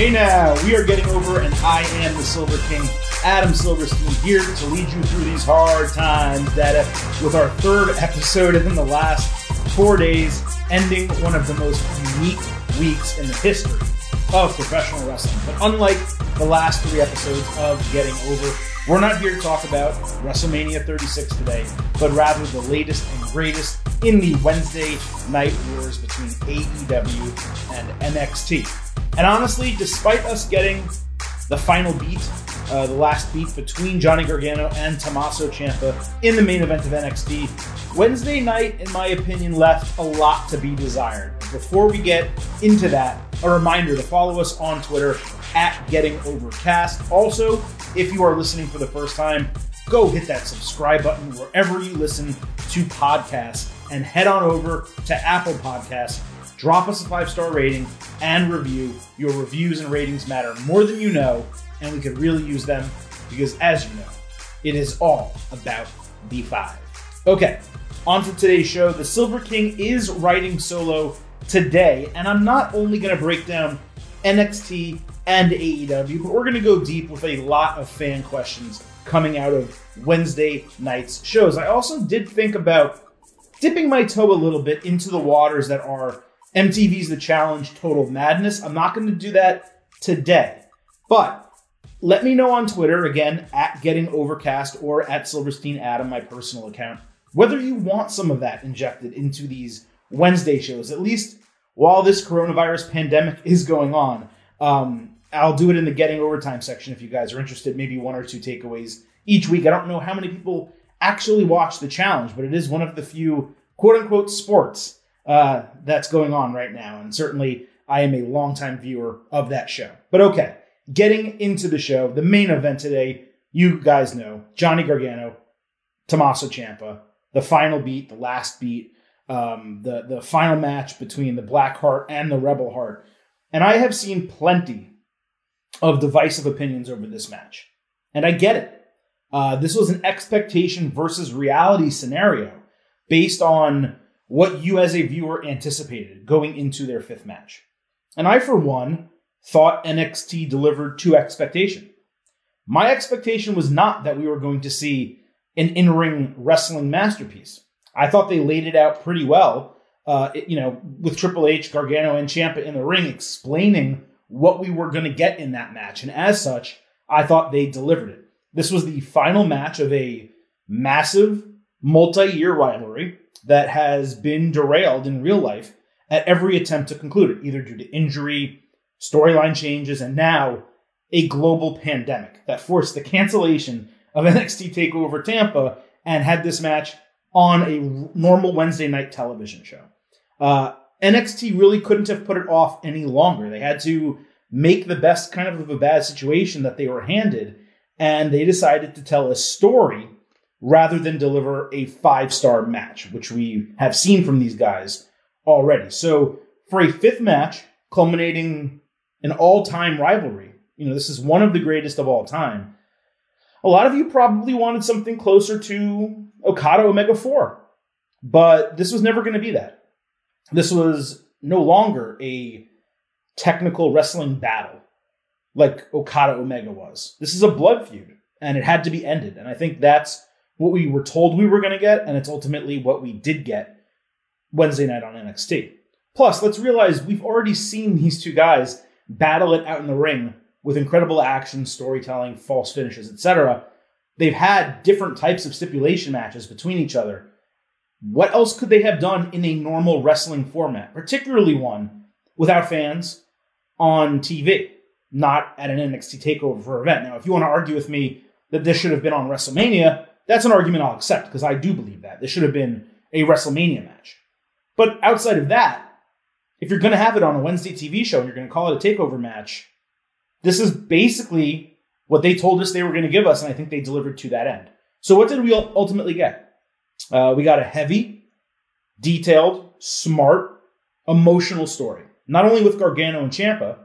Hey now, we are getting over, and I am the Silver King, Adam Silverstein, here to lead you through these hard times. That uh, with our third episode in the last four days, ending one of the most unique weeks in the history of professional wrestling. But unlike the last three episodes of Getting Over, we're not here to talk about WrestleMania 36 today, but rather the latest and greatest in the Wednesday night wars between AEW and NXT. And honestly, despite us getting the final beat, uh, the last beat between Johnny Gargano and Tommaso Ciampa in the main event of NXT, Wednesday night, in my opinion, left a lot to be desired. Before we get into that, a reminder to follow us on Twitter at Getting Overcast. Also, if you are listening for the first time, go hit that subscribe button wherever you listen to podcasts and head on over to Apple Podcasts. Drop us a five star rating and review. Your reviews and ratings matter more than you know, and we could really use them because, as you know, it is all about the five. Okay, on to today's show. The Silver King is writing solo today, and I'm not only going to break down NXT and AEW, but we're going to go deep with a lot of fan questions coming out of Wednesday night's shows. I also did think about dipping my toe a little bit into the waters that are MTV's The Challenge Total Madness. I'm not going to do that today, but let me know on Twitter, again, at Getting Overcast or at Silverstein Adam, my personal account, whether you want some of that injected into these Wednesday shows, at least while this coronavirus pandemic is going on. Um, I'll do it in the Getting Overtime section if you guys are interested, maybe one or two takeaways each week. I don't know how many people actually watch the challenge, but it is one of the few quote unquote sports uh, that's going on right now. And certainly I am a longtime viewer of that show. But okay, getting into the show, the main event today, you guys know Johnny Gargano, Tommaso Ciampa, the final beat, the last beat, um, the, the final match between the Black Heart and the Rebel Heart. And I have seen plenty of divisive opinions over this match. And I get it. Uh, this was an expectation versus reality scenario based on what you as a viewer anticipated going into their fifth match. And I, for one, thought NXT delivered to expectation. My expectation was not that we were going to see an in ring wrestling masterpiece. I thought they laid it out pretty well, uh, you know, with Triple H, Gargano, and Ciampa in the ring explaining what we were going to get in that match. And as such, I thought they delivered it. This was the final match of a massive multi year rivalry that has been derailed in real life at every attempt to conclude it, either due to injury, storyline changes, and now a global pandemic that forced the cancellation of NXT TakeOver Tampa and had this match on a normal Wednesday night television show. Uh, NXT really couldn't have put it off any longer. They had to make the best kind of a bad situation that they were handed, and they decided to tell a story rather than deliver a five star match, which we have seen from these guys already. So for a fifth match, culminating an all time rivalry, you know, this is one of the greatest of all time. A lot of you probably wanted something closer to Okada Omega 4, but this was never going to be that. This was no longer a technical wrestling battle like Okada Omega was. This is a blood feud, and it had to be ended. And I think that's what we were told we were going to get, and it's ultimately what we did get Wednesday night on NXT. Plus, let's realize we've already seen these two guys battle it out in the ring with incredible action, storytelling, false finishes, etc. They've had different types of stipulation matches between each other. What else could they have done in a normal wrestling format, particularly one without fans on TV, not at an NXT takeover event? Now, if you want to argue with me that this should have been on WrestleMania, that's an argument I'll accept because I do believe that. This should have been a WrestleMania match. But outside of that, if you're going to have it on a Wednesday TV show and you're going to call it a takeover match, this is basically what they told us they were going to give us, and I think they delivered to that end. So, what did we ultimately get? Uh, we got a heavy, detailed, smart, emotional story. Not only with Gargano and Ciampa,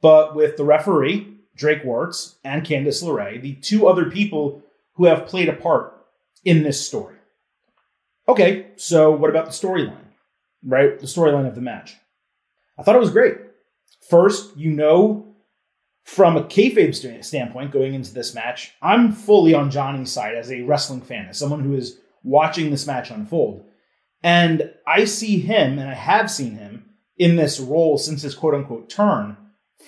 but with the referee, Drake Wuertz, and Candice LeRae, the two other people who have played a part in this story. Okay, so what about the storyline? Right? The storyline of the match. I thought it was great. First, you know from a kayfabe standpoint, going into this match, I'm fully on Johnny's side as a wrestling fan, as someone who is watching this match unfold. And I see him, and I have seen him in this role since his quote unquote turn,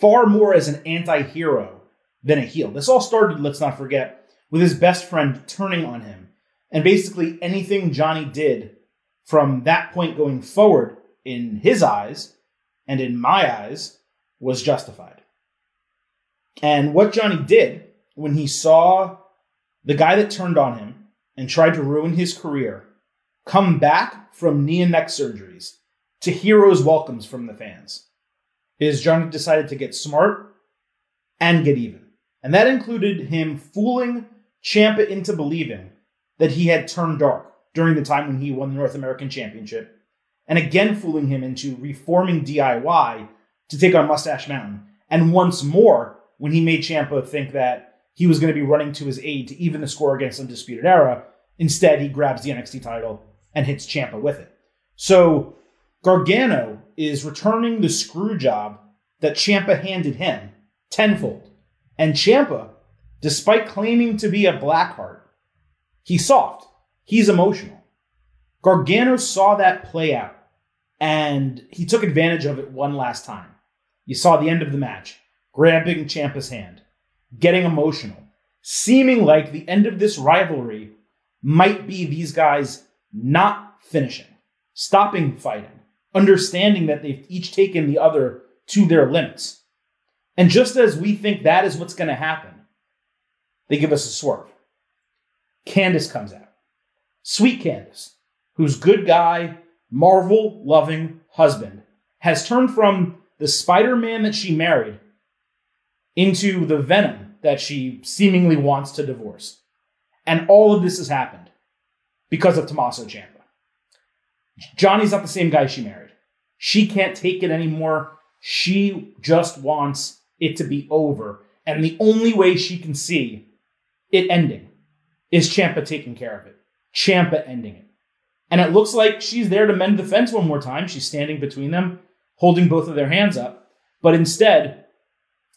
far more as an anti hero than a heel. This all started, let's not forget, with his best friend turning on him. And basically anything Johnny did from that point going forward, in his eyes and in my eyes, was justified. And what Johnny did when he saw the guy that turned on him and tried to ruin his career come back from knee and neck surgeries to heroes' welcomes from the fans is Johnny decided to get smart and get even. And that included him fooling Ciampa into believing that he had turned dark during the time when he won the North American Championship, and again fooling him into reforming DIY to take on Mustache Mountain, and once more when he made Ciampa think that he was going to be running to his aid to even the score against Undisputed Era. Instead, he grabs the NXT title and hits Ciampa with it. So Gargano is returning the screw job that Ciampa handed him tenfold. And Ciampa, despite claiming to be a blackheart, he's soft. He's emotional. Gargano saw that play out and he took advantage of it one last time. You saw the end of the match, grabbing Ciampa's hand, getting emotional, seeming like the end of this rivalry might be these guys not finishing, stopping fighting, understanding that they've each taken the other to their limits. And just as we think that is what's going to happen, they give us a swerve. Candice comes out. Sweet Candice, whose good guy, Marvel loving husband has turned from the Spider Man that she married into the Venom that she seemingly wants to divorce. And all of this has happened because of Tommaso Ciampa. Johnny's not the same guy she married. She can't take it anymore. She just wants it to be over. And the only way she can see it ending is Ciampa taking care of it. Ciampa ending it. And it looks like she's there to mend the fence one more time. She's standing between them, holding both of their hands up. But instead,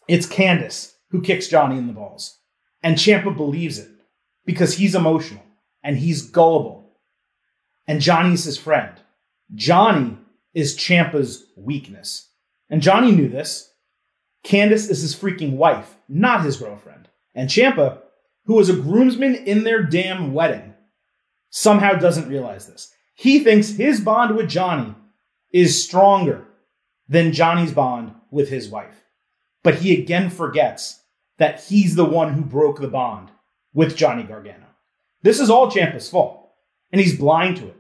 it's Candice who kicks Johnny in the balls. And Ciampa believes it because he's emotional and he's gullible. And Johnny's his friend. Johnny is Ciampa's weakness. And Johnny knew this. Candice is his freaking wife, not his girlfriend. And Ciampa, who was a groomsman in their damn wedding, somehow doesn't realize this. He thinks his bond with Johnny is stronger than Johnny's bond with his wife. But he again forgets that he's the one who broke the bond with Johnny Gargano. This is all Ciampa's fault, and he's blind to it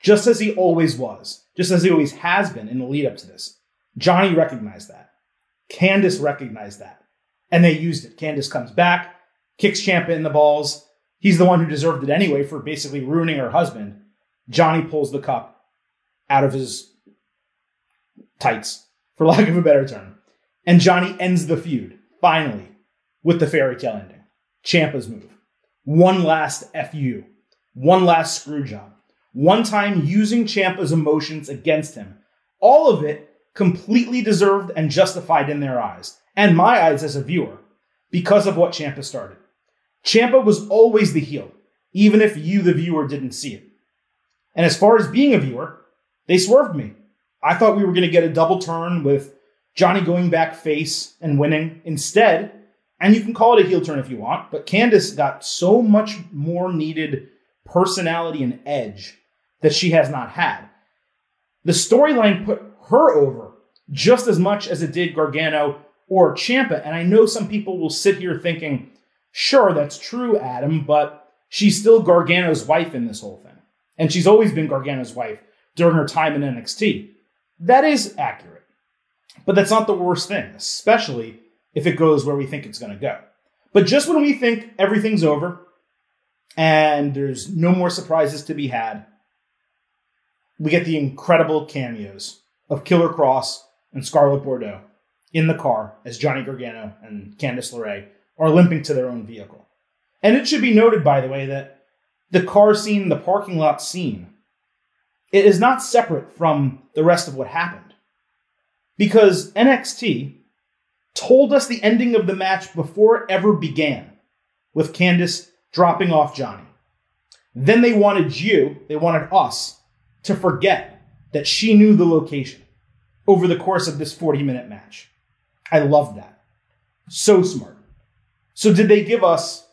just as he always was, just as he always has been in the lead up to this. Johnny recognized that. Candice recognized that. And they used it. Candice comes back, kicks Ciampa in the balls. He's the one who deserved it anyway for basically ruining her husband. Johnny pulls the cup out of his tights, for lack of a better term. And Johnny ends the feud, finally, with the fairy tale ending. Ciampa's move. One last FU. One last screw job one time using Ciampa's emotions against him. All of it completely deserved and justified in their eyes, and my eyes as a viewer, because of what Ciampa started. Ciampa was always the heel, even if you, the viewer, didn't see it. And as far as being a viewer, they swerved me. I thought we were going to get a double turn with Johnny going back face and winning. Instead, and you can call it a heel turn if you want, but Candice got so much more needed personality and edge that she has not had. The storyline put her over just as much as it did Gargano or Ciampa, And I know some people will sit here thinking, sure, that's true, Adam, but she's still Gargano's wife in this whole thing. And she's always been Gargano's wife during her time in NXT. That is accurate. But that's not the worst thing, especially if it goes where we think it's going to go. But just when we think everything's over and there's no more surprises to be had, we get the incredible cameos of Killer Kross and Scarlett Bordeaux in the car as Johnny Gargano and Candice LeRae are limping to their own vehicle. And it should be noted, by the way, that the car scene, the parking lot scene, it is not separate from the rest of what happened. Because NXT told us the ending of the match before it ever began, with Candice dropping off Johnny. Then they wanted you, they wanted us, to forget that she knew the location over the course of this 40 minute match. I love that. So smart. So, did they give us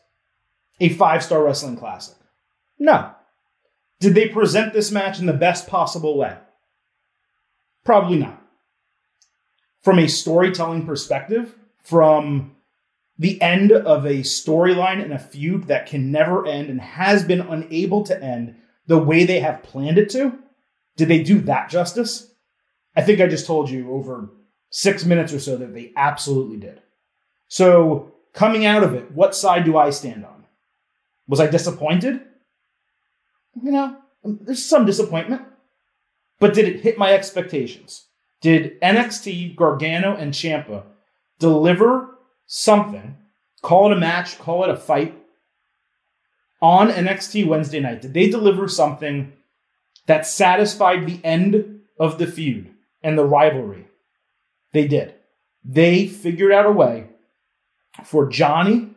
a five star wrestling classic? No. Did they present this match in the best possible way? Probably not. From a storytelling perspective, from the end of a storyline and a feud that can never end and has been unable to end the way they have planned it to, did they do that justice? I think I just told you over six minutes or so that they absolutely did. So, coming out of it, what side do I stand on? Was I disappointed? You know, there's some disappointment. But did it hit my expectations? Did NXT, Gargano, and Ciampa deliver something, call it a match, call it a fight, on NXT Wednesday night? Did they deliver something that satisfied the end of the feud and the rivalry? They did. They figured out a way for Johnny,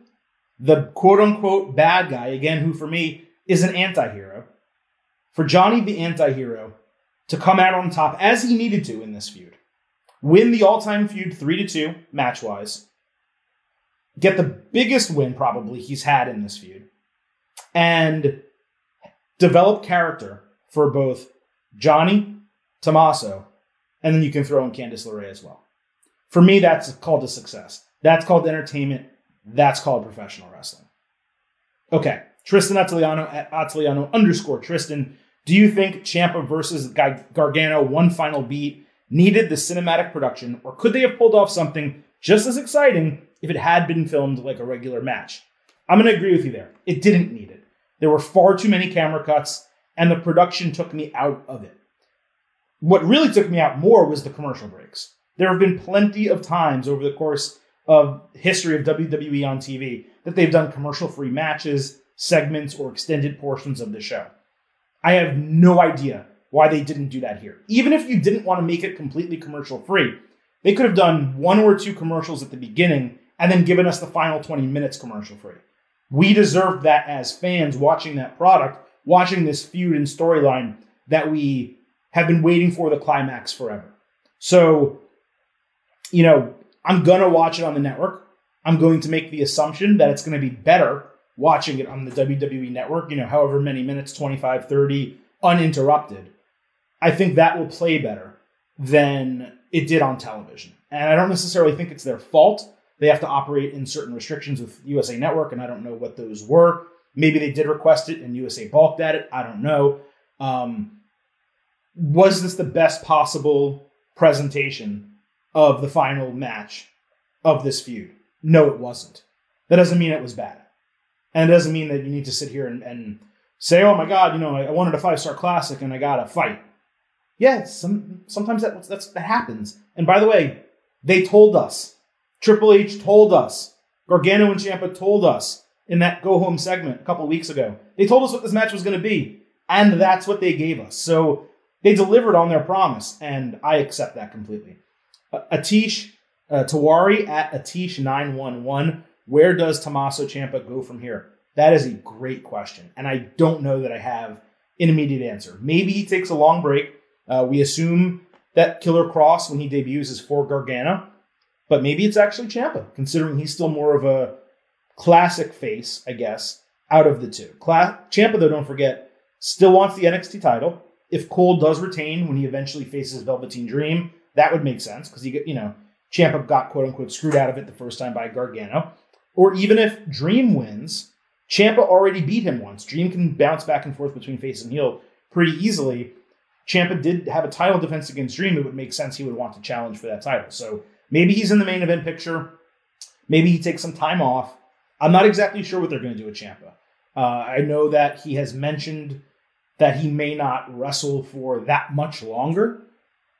the quote unquote bad guy, again, who for me is an anti hero, for Johnny the anti hero to come out on top as he needed to in this feud, win the all time feud 3 to 2 match wise, get the biggest win probably he's had in this feud, and develop character for both Johnny, Tommaso, and then you can throw in Candice LeRae as well. For me, that's called a success. That's called entertainment. That's called professional wrestling. Okay, Tristan Ataliano at Ataliano underscore Tristan. Do you think Ciampa versus Gargano one final beat needed the cinematic production, or could they have pulled off something just as exciting if it had been filmed like a regular match? I'm going to agree with you there. It didn't need it. There were far too many camera cuts, and the production took me out of it. What really took me out more was the commercial breaks. There have been plenty of times over the course of history of WWE on TV that they've done commercial free matches, segments, or extended portions of the show. I have no idea why they didn't do that here. Even if you didn't want to make it completely commercial free, they could have done one or two commercials at the beginning and then given us the final 20 minutes commercial free. We deserved that as fans watching that product, watching this feud and storyline that we have been waiting for the climax forever. So, you know, I'm going to watch it on the network. I'm going to make the assumption that it's going to be better watching it on the WWE network, you know, however many minutes, 25, 30, uninterrupted. I think that will play better than it did on television. And I don't necessarily think it's their fault. They have to operate in certain restrictions with USA Network, and I don't know what those were. Maybe they did request it and USA balked at it. I don't know. Um, was this the best possible presentation of the final match of this feud? No, it wasn't. That doesn't mean it was bad. And it doesn't mean that you need to sit here and, and say, oh my God, you know, I, wanted a five star classic and I got a fight. Yeah, some, sometimes that, that happens. And by the way, they told us. Triple H told us. Gargano and Ciampa told us in that go home segment a couple weeks ago. They told us what this match was going to be, and that's what they gave us. So they delivered on their promise, and I accept that completely. Atish uh, Tawari at Atish911. Where does Tommaso Ciampa go from here? That is a great question, and I don't know that I have an immediate answer. Maybe he takes a long break. Uh, we assume that Killer Kross, when he debuts, is for Gargano, but maybe it's actually Ciampa, considering he's still more of a classic face, I guess, out of the two. Cla- Ciampa, though, don't forget, still wants the NXT title. If Cole does retain when he eventually faces Velveteen Dream, that would make sense because he, you know, Ciampa got quote unquote screwed out of it the first time by Gargano. Or even if Dream wins, Ciampa already beat him once. Dream can bounce back and forth between face and heel pretty easily. Ciampa did have a title defense against Dream. It would make sense he would want to challenge for that title. So maybe he's in the main event picture. Maybe he takes some time off. I'm not exactly sure what they're going to do with Ciampa. Uh, I know that he has mentioned that he may not wrestle for that much longer.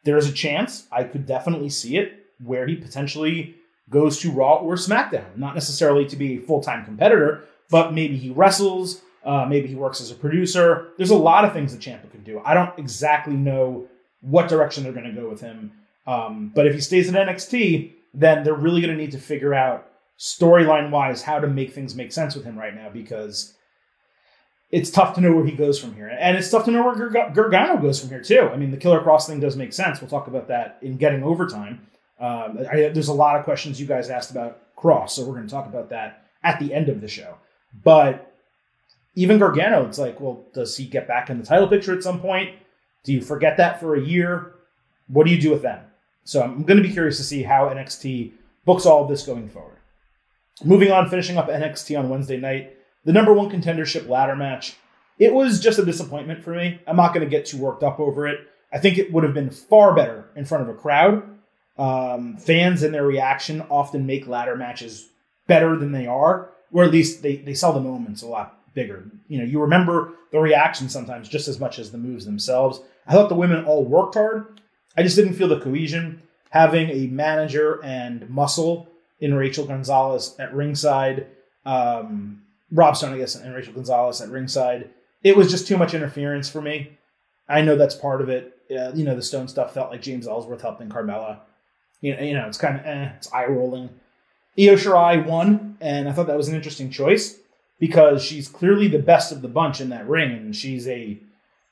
There is a chance. I could definitely see it where he potentially goes to Raw or SmackDown. Not necessarily to be a full time competitor, but maybe he wrestles. Uh, maybe he works as a producer. There's a lot of things that Ciampa can do. I don't exactly know what direction they're going to go with him. Um, but if he stays in NXT, then they're really going to need to figure out storyline wise how to make things make sense with him right now because it's tough to know where he goes from here. And it's tough to know where Gargano goes from here, too. I mean, the Killer Kross thing does make sense. We'll talk about that in getting overtime. Um, I, there's a lot of questions you guys asked about Kross, so we're going to talk about that at the end of the show. But even Gargano, it's like, well, does he get back in the title picture at some point? Do you forget that for a year? What do you do with them? So I'm going to be curious to see how NXT books all of this going forward. Moving on, finishing up NXT on Wednesday night, the number one contendership ladder match. It was just a disappointment for me. I'm not going to get too worked up over it. I think it would have been far better in front of a crowd. Um, fans and their reaction often make ladder matches better than they are, or at least they, they sell the moments a lot bigger. You know, you remember the reaction sometimes just as much as the moves themselves. I thought the women all worked hard. I just didn't feel the cohesion. Having a manager and muscle in Rachel Gonzalez at ringside, um, Rob Stone, I guess, and Rachel Gonzalez at ringside, it was just too much interference for me. I know that's part of it. Uh, you know, the Stone stuff felt like James Ellsworth helping Carmella. You know, you know, it's kind of eh, it's eye rolling. Io Shirai won, and I thought that was an interesting choice because she's clearly the best of the bunch in that ring, and she's a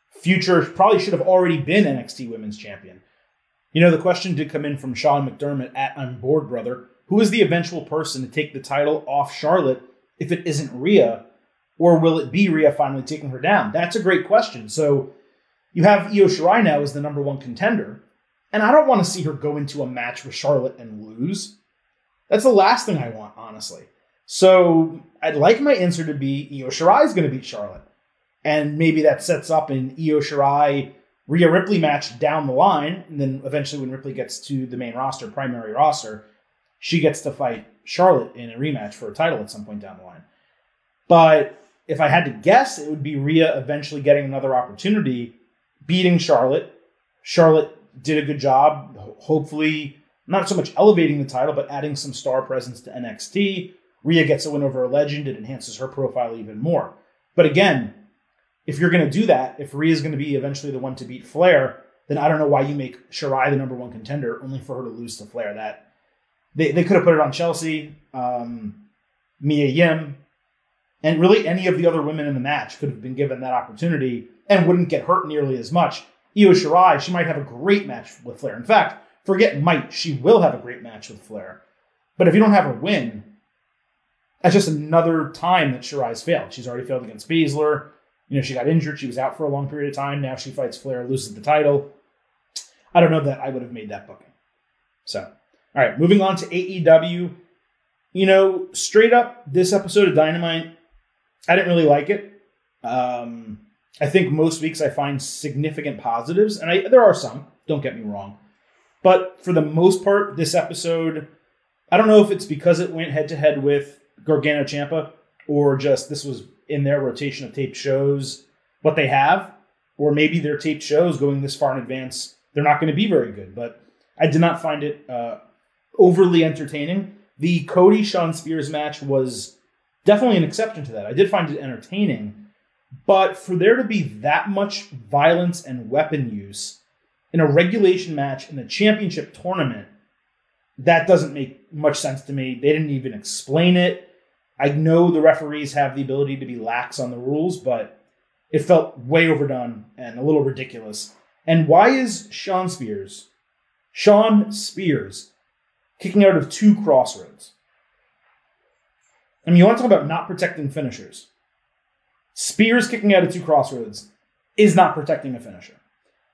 future, probably should have already been NXT Women's Champion. You know, the question did come in from Sean McDermott at I'm Bored Brother. Who is the eventual person to take the title off Charlotte if it isn't Rhea? Or will it be Rhea finally taking her down? That's a great question. So you have Io Shirai now as the number one contender, and I don't want to see her go into a match with Charlotte and lose. That's the last thing I want, honestly. So I'd like my answer to be Io Shirai is going to beat Charlotte. And maybe that sets up an Io Shirai Rhea Ripley match down the line. And then eventually, when Ripley gets to the main roster, primary roster, she gets to fight Charlotte in a rematch for a title at some point down the line. But if I had to guess, it would be Rhea eventually getting another opportunity, beating Charlotte. Charlotte did a good job, hopefully, not so much elevating the title, but adding some star presence to NXT. Rhea gets a win over a legend, it enhances her profile even more. But again, if you're going to do that, if Rhea is going to be eventually the one to beat Flair, then I don't know why you make Shirai the number one contender only for her to lose to Flair. That they, they could have put it on Chelsea, um, Mia Yim, and really any of the other women in the match could have been given that opportunity and wouldn't get hurt nearly as much. Io Shirai, she might have a great match with Flair. In fact, forget might, she will have a great match with Flair. But if you don't have her win, that's just another time that Shirai's failed. She's already failed against Baszler. You know, she got injured. She was out for a long period of time. Now she fights Flair, loses the title. I don't know that I would have made that booking. So, all right, moving on to AEW. You know, straight up, this episode of Dynamite, I didn't really like it. Um, I think most weeks I find significant positives, and I, there are some. Don't get me wrong, but for the most part, this episode, I don't know if it's because it went head to head with Gargano Ciampa, or just this was in their rotation of taped shows what they have, or maybe their taped shows going this far in advance, they're not going to be very good. But I did not find it uh, overly entertaining. The Cody Shawn Spears match was definitely an exception to that. I did find it entertaining, but for there to be that much violence and weapon use in a regulation match in a championship tournament, that doesn't make much sense to me. They didn't even explain it. I know the referees have the ability to be lax on the rules, but it felt way overdone and a little ridiculous. And why is Shawn Spears, Shawn Spears, kicking out of two crossroads. I mean, you want to talk about not protecting finishers. Spears kicking out of two crossroads is not protecting a finisher.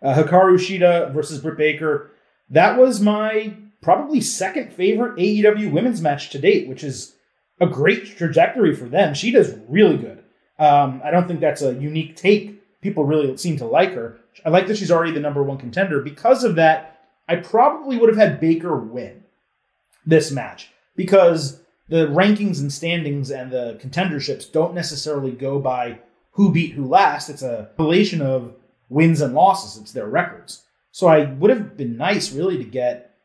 Uh, Hikaru Shida versus Britt Baker. That was my probably second favorite AEW women's match to date, which is a great trajectory for them. She does really good. Um, I don't think that's a unique take. People really seem to like her. I like that she's already the number one contender. Because of that, I probably would have had Baker win this match because the rankings and standings and the contenderships don't necessarily go by who beat who last. It's a relation of wins and losses. It's their records. So I would have been nice really to get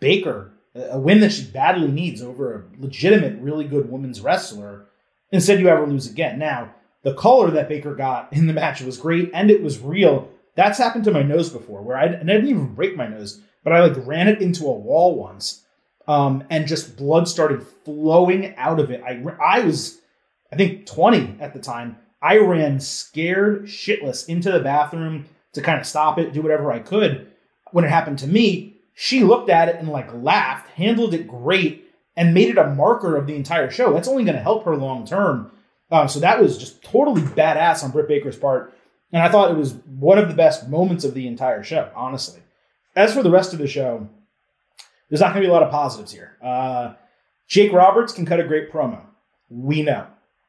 Baker a win that she badly needs over a legitimate, really good women's wrestler. Instead, you ever lose again. Now, the color that Baker got in the match was great and it was real. That's happened to my nose before, where I and I didn't even break my nose, but I like ran it into a wall once. Um, and just blood started flowing out of it. I I was I think 20 at the time. I ran scared shitless into the bathroom to kind of stop it, do whatever I could. When it happened to me, she looked at it and like laughed, handled it great, and made it a marker of the entire show. That's only going to help her long term. Um, so that was just totally badass on Britt Baker's part. And I thought it was one of the best moments of the entire show, honestly. As for the rest of the show, there's not going to be a lot of positives here. Uh, Jake Roberts can cut a great promo. We know.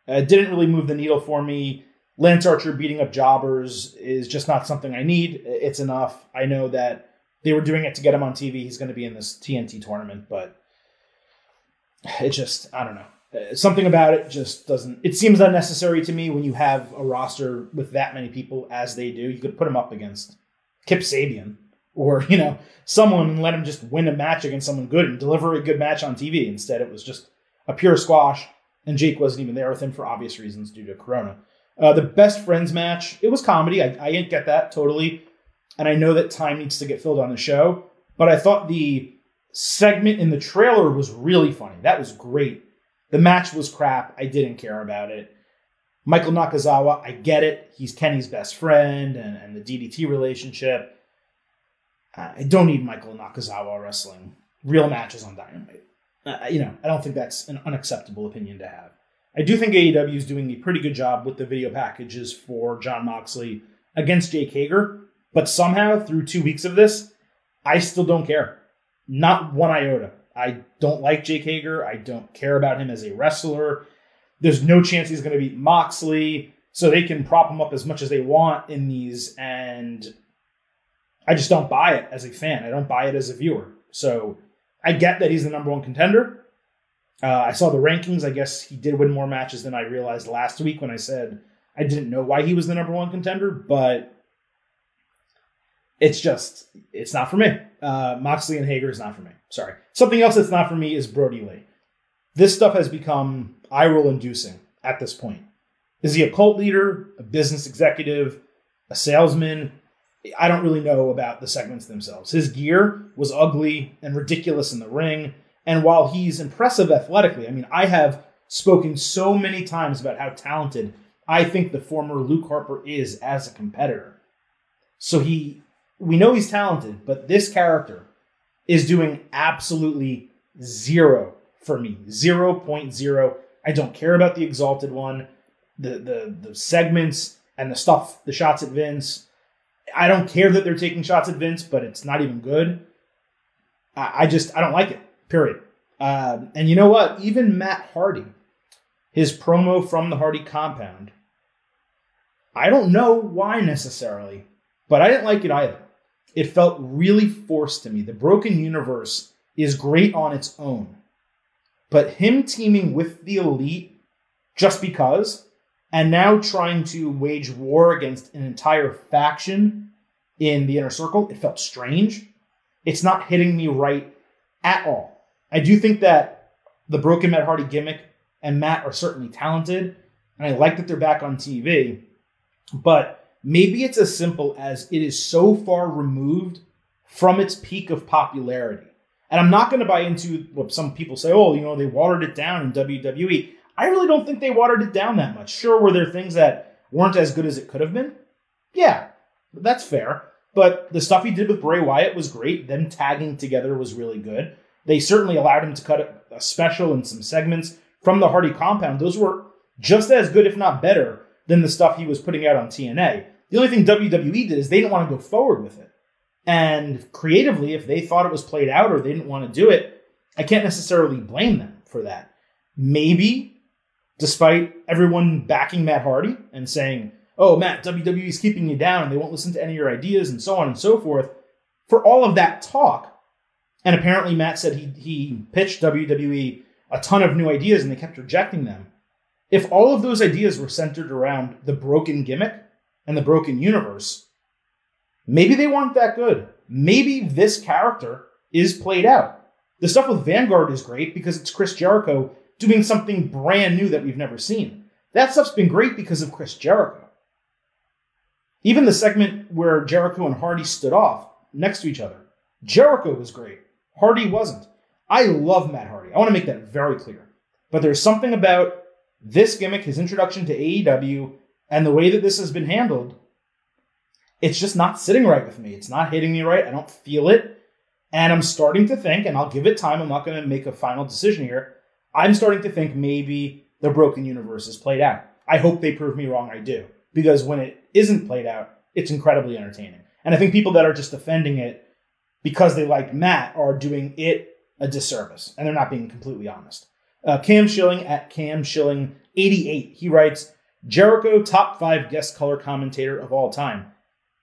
It didn't really move the needle for me. Lance Archer beating up jobbers is just not something I need. It's enough. I know that they were doing it to get him on TV. He's going to be in this TNT tournament, but it just, I don't know. Uh, something about it just doesn't, it seems unnecessary to me when you have a roster with that many people as they do. You could put him up against Kip Sabian or, you know, someone and let him just win a match against someone good and deliver a good match on TV. Instead, it was just a pure squash, and Jake wasn't even there with him for obvious reasons due to Corona. Uh, the best friends match, it was comedy. I, I didn't get that totally. And I know that time needs to get filled on the show, but I thought the segment in the trailer was really funny. That was great. The match was crap. I didn't care about it. Michael Nakazawa, I get it. He's Kenny's best friend and, and the DDT relationship. Uh, I don't need Michael Nakazawa wrestling real matches on Dynamite. Uh, you know, I don't think that's an unacceptable opinion to have. I do think AEW is doing a pretty good job with the video packages for Jon Moxley against Jake Hager, but somehow through two weeks of this, I still don't care. Not one iota. I don't like Jake Hager. I don't care about him as a wrestler. There's no chance he's going to beat Moxley, so they can prop him up as much as they want in these, and I just don't buy it as a fan. I don't buy it as a viewer. So I get that he's the number one contender. Uh, I saw the rankings. I guess he did win more matches than I realized last week when I said I didn't know why he was the number one contender, but it's just it's not for me. Uh, Moxley and Hager is not for me. Sorry. Something else that's not for me is Brodie Lee. This stuff has become eye roll inducing at this point. Is he a cult leader, a business executive, a salesman? I don't really know about the segments themselves. His gear was ugly and ridiculous in the ring. And while he's impressive athletically, I mean, I have spoken so many times about how talented I think the former Luke Harper is as a competitor. So he, we know he's talented, but this character is doing absolutely zero for me. 0.0. I don't care about the exalted one, the, the, the segments and the stuff, the shots at Vince. I don't care that they're taking shots at Vince, but it's not even good. I, I just, I don't like it. Period. Uh, and you know what? Even Matt Hardy, his promo from the Hardy compound, I don't know why necessarily, but I didn't like it either. It felt really forced to me. The Broken Universe is great on its own, but him teaming with the Elite just because, and now trying to wage war against an entire faction in the inner circle, it felt strange. It's not hitting me right at all. I do think that the Broken Matt Hardy gimmick and Matt are certainly talented, and I like that they're back on TV. But maybe it's as simple as it is so far removed from its peak of popularity. And I'm not going to buy into what some people say, oh, you know, they watered it down in WWE. I really don't think they watered it down that much. Sure, were there things that weren't as good as it could have been? Yeah, that's fair. But the stuff he did with Bray Wyatt was great. Them tagging together was really good. They certainly allowed him to cut a special and some segments from the Hardy compound. Those were just as good, if not better, than the stuff he was putting out on TNA. The only thing WWE did is they didn't want to go forward with it. And creatively, if they thought it was played out or they didn't want to do it, I can't necessarily blame them for that. Maybe, despite everyone backing Matt Hardy and saying, oh, Matt, WWE is keeping you down and they won't listen to any of your ideas and so on and so forth, for all of that talk, and apparently Matt said he, he pitched WWE a ton of new ideas and they kept rejecting them. If all of those ideas were centered around the broken gimmick and the broken universe, maybe they weren't that good. Maybe this character is played out. The stuff with Vanguard is great because it's Chris Jericho doing something brand new that we've never seen. That stuff's been great because of Chris Jericho. Even the segment where Jericho and Hardy stood off next to each other, Jericho was great. Hardy wasn't. I love Matt Hardy. I want to make that very clear. But there's something about this gimmick, his introduction to AEW, and the way that this has been handled. It's just not sitting right with me. It's not hitting me right. I don't feel it. And I'm starting to think, and I'll give it time, I'm not going to make a final decision here. I'm starting to think maybe the broken universe is played out. I hope they prove me wrong. I do. Because when it isn't played out, it's incredibly entertaining. And I think people that are just defending it because they like Matt are doing it a disservice and they're not being completely honest. Uh, Cam Schilling at Cam Schilling 88, he writes Jericho, top five guest color commentator of all time.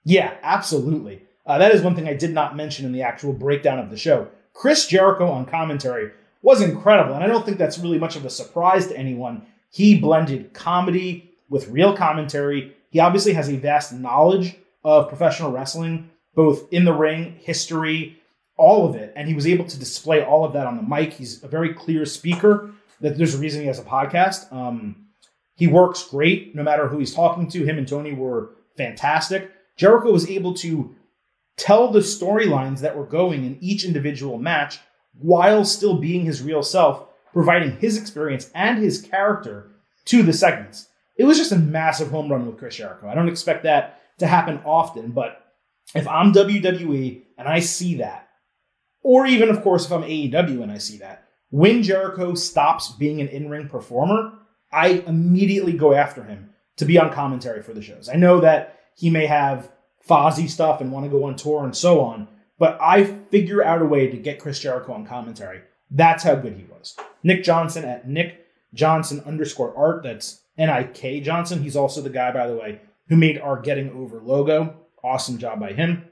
Yeah, absolutely. Uh, that is one thing I did not mention in the actual breakdown of the show. Chris Jericho on commentary was incredible, and I don't think that's really much of a surprise to anyone. He blended comedy with real commentary. He obviously has a vast knowledge of professional wrestling, both in the ring, history, all of it. And he was able to display all of that on the mic. He's a very clear speaker. That there's a reason he has a podcast. Um, he works great no matter who he's talking to. Him and Tony were fantastic. Jericho was able to tell the storylines that were going in each individual match while still being his real self, providing his experience and his character to the segments. It was just a massive home run with Chris Jericho. I don't expect that to happen often, but if I'm WWE and I see that, or even, of course, if I'm AEW and I see that, when Jericho stops being an in ring performer, I immediately go after him to be on commentary for the shows. I know that he may have Fozzy stuff and want to go on tour and so on, but I figure out a way to get Chris Jericho on commentary. That's how good he was. Nick Johnson at Nick Johnson underscore art. That's N I K Johnson. He's also the guy, by the way, who made our Getting Over logo. Awesome job by him.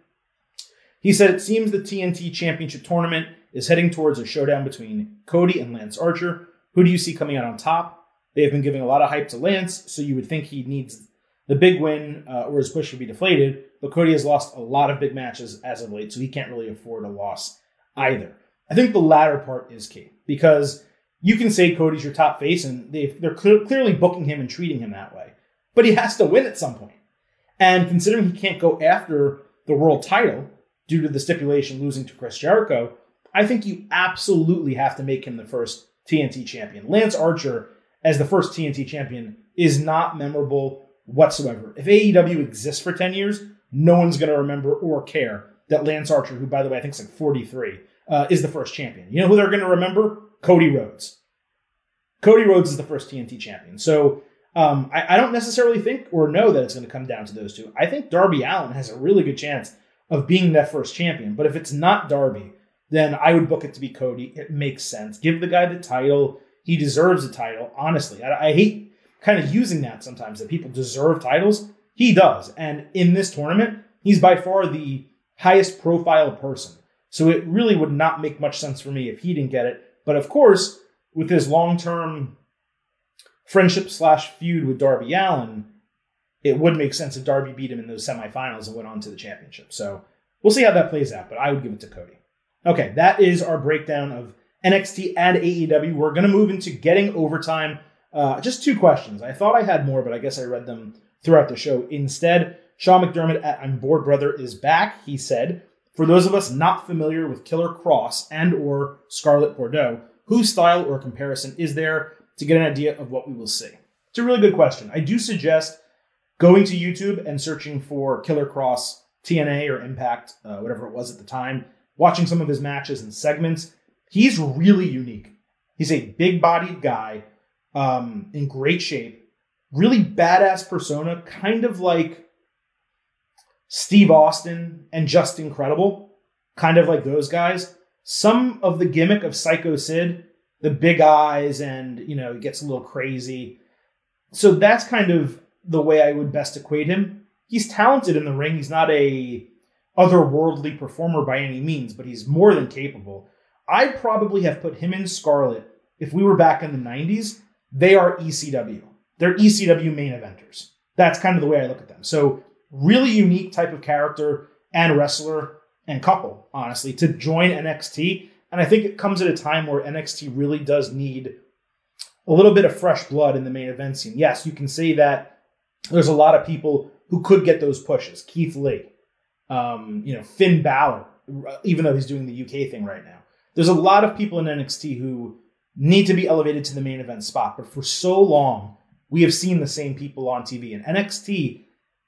He said it seems the TNT Championship tournament is heading towards a showdown between Cody and Lance Archer. Who do you see coming out on top? They have been giving a lot of hype to Lance, so you would think he needs the big win uh, or his push would be deflated. But Cody has lost a lot of big matches as of late, so he can't really afford a loss either. I think the latter part is key because you can say Cody's your top face, and they they're clear, clearly booking him and treating him that way. But he has to win at some point. And considering he can't go after the world title due to the stipulation losing to Chris Jericho, I think you absolutely have to make him the first TNT champion. Lance Archer as the first TNT champion is not memorable whatsoever. If AEW exists for 10 years, no one's going to remember or care that Lance Archer, who by the way I think is like 43, uh, is the first champion. You know who they're going to remember? Cody Rhodes. Cody Rhodes is the first TNT champion. So um, I, I, don't necessarily think or know that it's going to come down to those two. I think Darby Allin has a really good chance of being that first champion. But if it's not Darby, then I would book it to be Cody. It makes sense. Give the guy the title. He deserves a title. Honestly, I, I hate kind of using that sometimes that people deserve titles. He does. And in this tournament, he's by far the highest profile person. So it really would not make much sense for me if he didn't get it. But of course, with his long term friendship slash feud with Darby Allin, it would make sense if Darby beat him in those semifinals and went on to the championship. So we'll see how that plays out, but I would give it to Cody. Okay, that is our breakdown of NXT and AEW. We're going to move into getting overtime. Uh, just two questions. I thought I had more, but I guess I read them throughout the show instead. Sean McDermott at I'm Bored Brother is back. He said, for those of us not familiar with Killer Kross and or Scarlett Bordeaux, whose style or comparison is there to get an idea of what we will see? It's a really good question. I do suggest going to YouTube and searching for Killer Kross TNA or Impact, uh, whatever it was at the time, watching some of his matches and segments. He's really unique. He's a big bodied guy um, in great shape, really badass persona, kind of like Steve Austin and Justin Credible, kind of like those guys. Some of the gimmick of Psycho Sid, the big eyes, and you know, he gets a little crazy. So that's kind of the way I would best equate him. He's talented in the ring. He's not a otherworldly performer by any means, but he's more than capable. I'd probably have put him in Scarlett if we were back in the 90s. They are ECW. They're ECW main eventers. That's kind of the way I look at them. So, really unique type of character and wrestler and couple, honestly, to join NXT. And I think it comes at a time where NXT really does need a little bit of fresh blood in the main event scene. Yes, you can say that there's a lot of people who could get those pushes. Keith Lee, um, you know, Finn Balor, even though he's doing the UK thing right now. there's a lot of people in NXT who need to be elevated to the main event spot, but for so long, we have seen the same people on TV. And NXT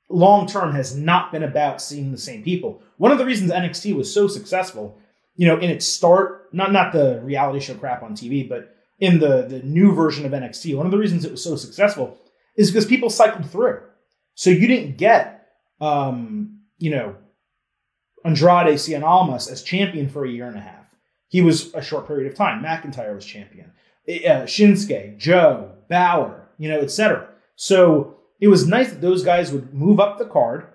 long term has not been about seeing the same people. One of the reasons NXT was so successful, you know, in its start, not not the reality show crap on TV, but in the the new version of NXT, one of the reasons it was so successful is because people cycled through. So you didn't get um, you know, Andrade Cien Almas as champion for a year and a half. He was a short period of time. McIntyre was champion. Uh, Shinsuke, Joe, Balor, you know, etc. So it was nice that those guys would move up the card,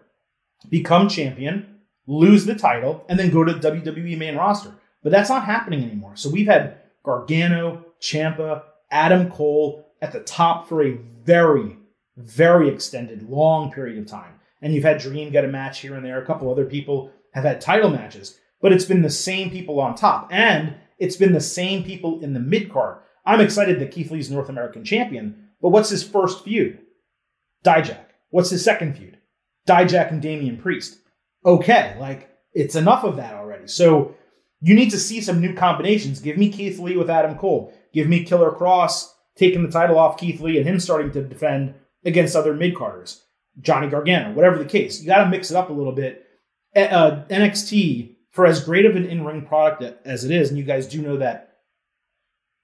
become champion, lose the title, and then go to WWE main roster. But that's not happening anymore. So we've had Gargano, Ciampa, Adam Cole at the top for a very, very extended, long period of time. And you've had Dream get a match here and there. A couple other people have had title matches, but it's been the same people on top. And it's been the same people in the mid card. I'm excited that Keith Lee's North American champion, but what's his first feud? Dijak. What's his second feud? Dijak and Damian Priest. Okay, like it's enough of that already. So you need to see some new combinations. Give me Keith Lee with Adam Cole. Give me Killer Kross taking the title off Keith Lee and him starting to defend against other mid carders, Johnny Gargano, whatever the case. You got to mix it up a little bit. Uh, NXT, for as great of an in ring product as it is, and you guys do know that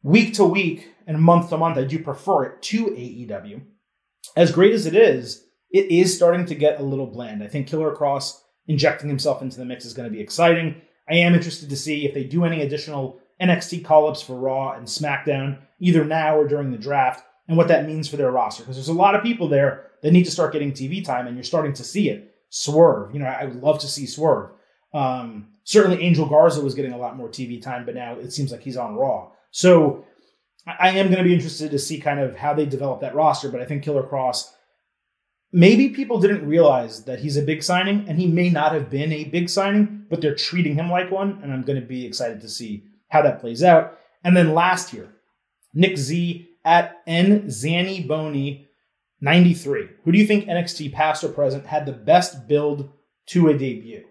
week to week and month to month, I do prefer it to AEW as great as it is, it is starting to get a little bland. I think Killer Kross injecting himself into the mix is going to be exciting. I am interested to see if they do any additional NXT call ups for Raw and SmackDown, either now or during the draft, and what that means for their roster. Because there's a lot of people there that need to start getting TV time, and you're starting to see it. Swerve, you know, I would love to see Swerve. Um, certainly, Angel Garza was getting a lot more TV time, but now it seems like he's on Raw. So I am going to be interested to see kind of how they develop that roster, but I think Killer Kross, maybe people didn't realize that he's a big signing, and he may not have been a big signing, but they're treating him like one, and I'm going to be excited to see how that plays out. And then last year, Nick Z at N Zanny Boney 93. Who do you think NXT past or present had the best build to a debut?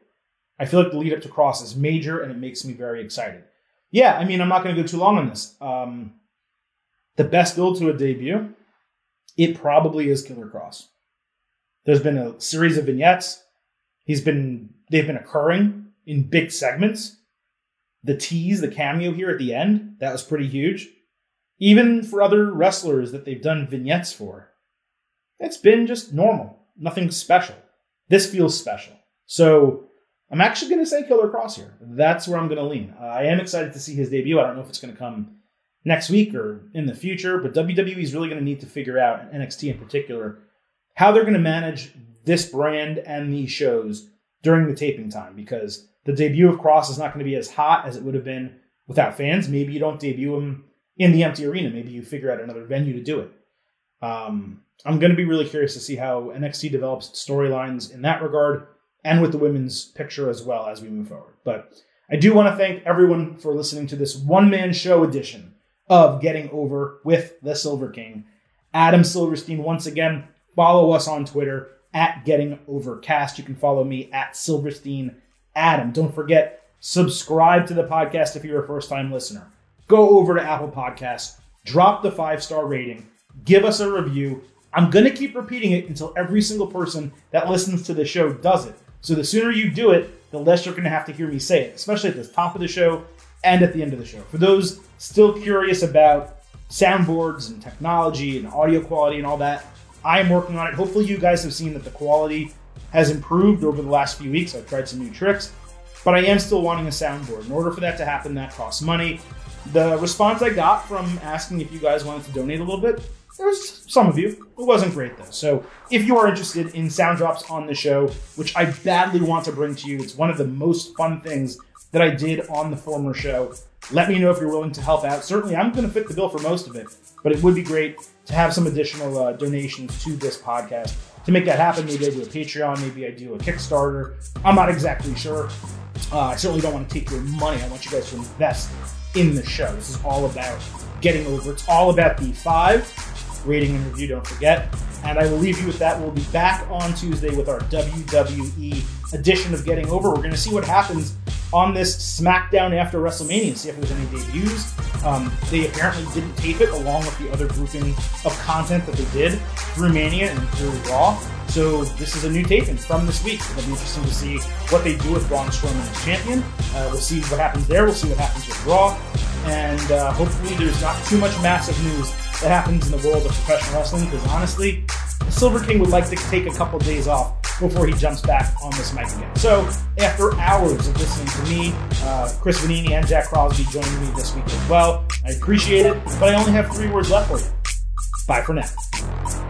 I feel like the lead up to Kross is major, and it makes me very excited. Yeah, I mean, I'm not going to go too long on this. Um, the best build to a debut, it probably is Killer Kross. There's been a series of vignettes. He's been they've been occurring in big segments. The tease, the cameo here at the end, that was pretty huge. Even for other wrestlers that they've done vignettes for, it's been just normal, nothing special. This feels special. So I'm actually going to say Killer Kross here. That's where I'm going to lean. I am excited to see his debut. I don't know if it's going to come next week or in the future, but WWE is really going to need to figure out, and NXT in particular, how they're going to manage this brand and these shows during the taping time because the debut of Kross is not going to be as hot as it would have been without fans. Maybe you don't debut him in the empty arena. Maybe you figure out another venue to do it. Um, I'm going to be really curious to see how NXT develops storylines in that regard and with the women's picture as well as we move forward. But I do want to thank everyone for listening to this one man show edition of Getting Over with the Silver King. Adam Silverstein, once again, follow us on Twitter at Getting Overcast. You can follow me at Silverstein Adam. Don't forget, subscribe to the podcast if you're a first time listener. Go over to Apple Podcasts, drop the five star rating, give us a review. I'm going to keep repeating it until every single person that listens to the show does it. So the sooner you do it, the less you're going to have to hear me say it, especially at the top of the show and at the end of the show. For those still curious about soundboards and technology and audio quality and all that, I am working on it. Hopefully, you guys have seen that the quality has improved over the last few weeks. I've tried some new tricks, but I am still wanting a soundboard. In order for that to happen, that costs money. The response I got from asking if you guys wanted to donate a little bit, there was some of you. It wasn't great though. So if you are interested in sound drops on the show, which I badly want to bring to you, it's one of the most fun things that I did on the former show. Let me know if you're willing to help out. Certainly, I'm going to fit the bill for most of it, but it would be great to have some additional uh, donations to this podcast. To make that happen, maybe I do a Patreon, maybe I do a Kickstarter. I'm not exactly sure. Uh, I certainly don't want to take your money. I want you guys to invest in the show. This is all about getting over. It's all about the five rating and review. Don't forget. And I will leave you with that. We'll be back on Tuesday with our WWE edition of Getting Over. We're going to see what happens on this SmackDown after WrestleMania, see if there's any debuts. Um, they apparently didn't tape it along with the other grouping of content that they did through Mania and through Raw. So this is a new taping from this week. It'll be interesting to see what they do with Braun Strowman as champion. Uh, we'll see what happens there. We'll see what happens with Raw, and uh, hopefully there's not too much massive news that happens in the world of professional wrestling. Because honestly, Silver King would like to take a couple days off before he jumps back on this mic again. So after hours of listening to me, uh, Chris Vannini, and Jack Crosby joining me this week as well, I appreciate it. But I only have three words left for you. Bye for now.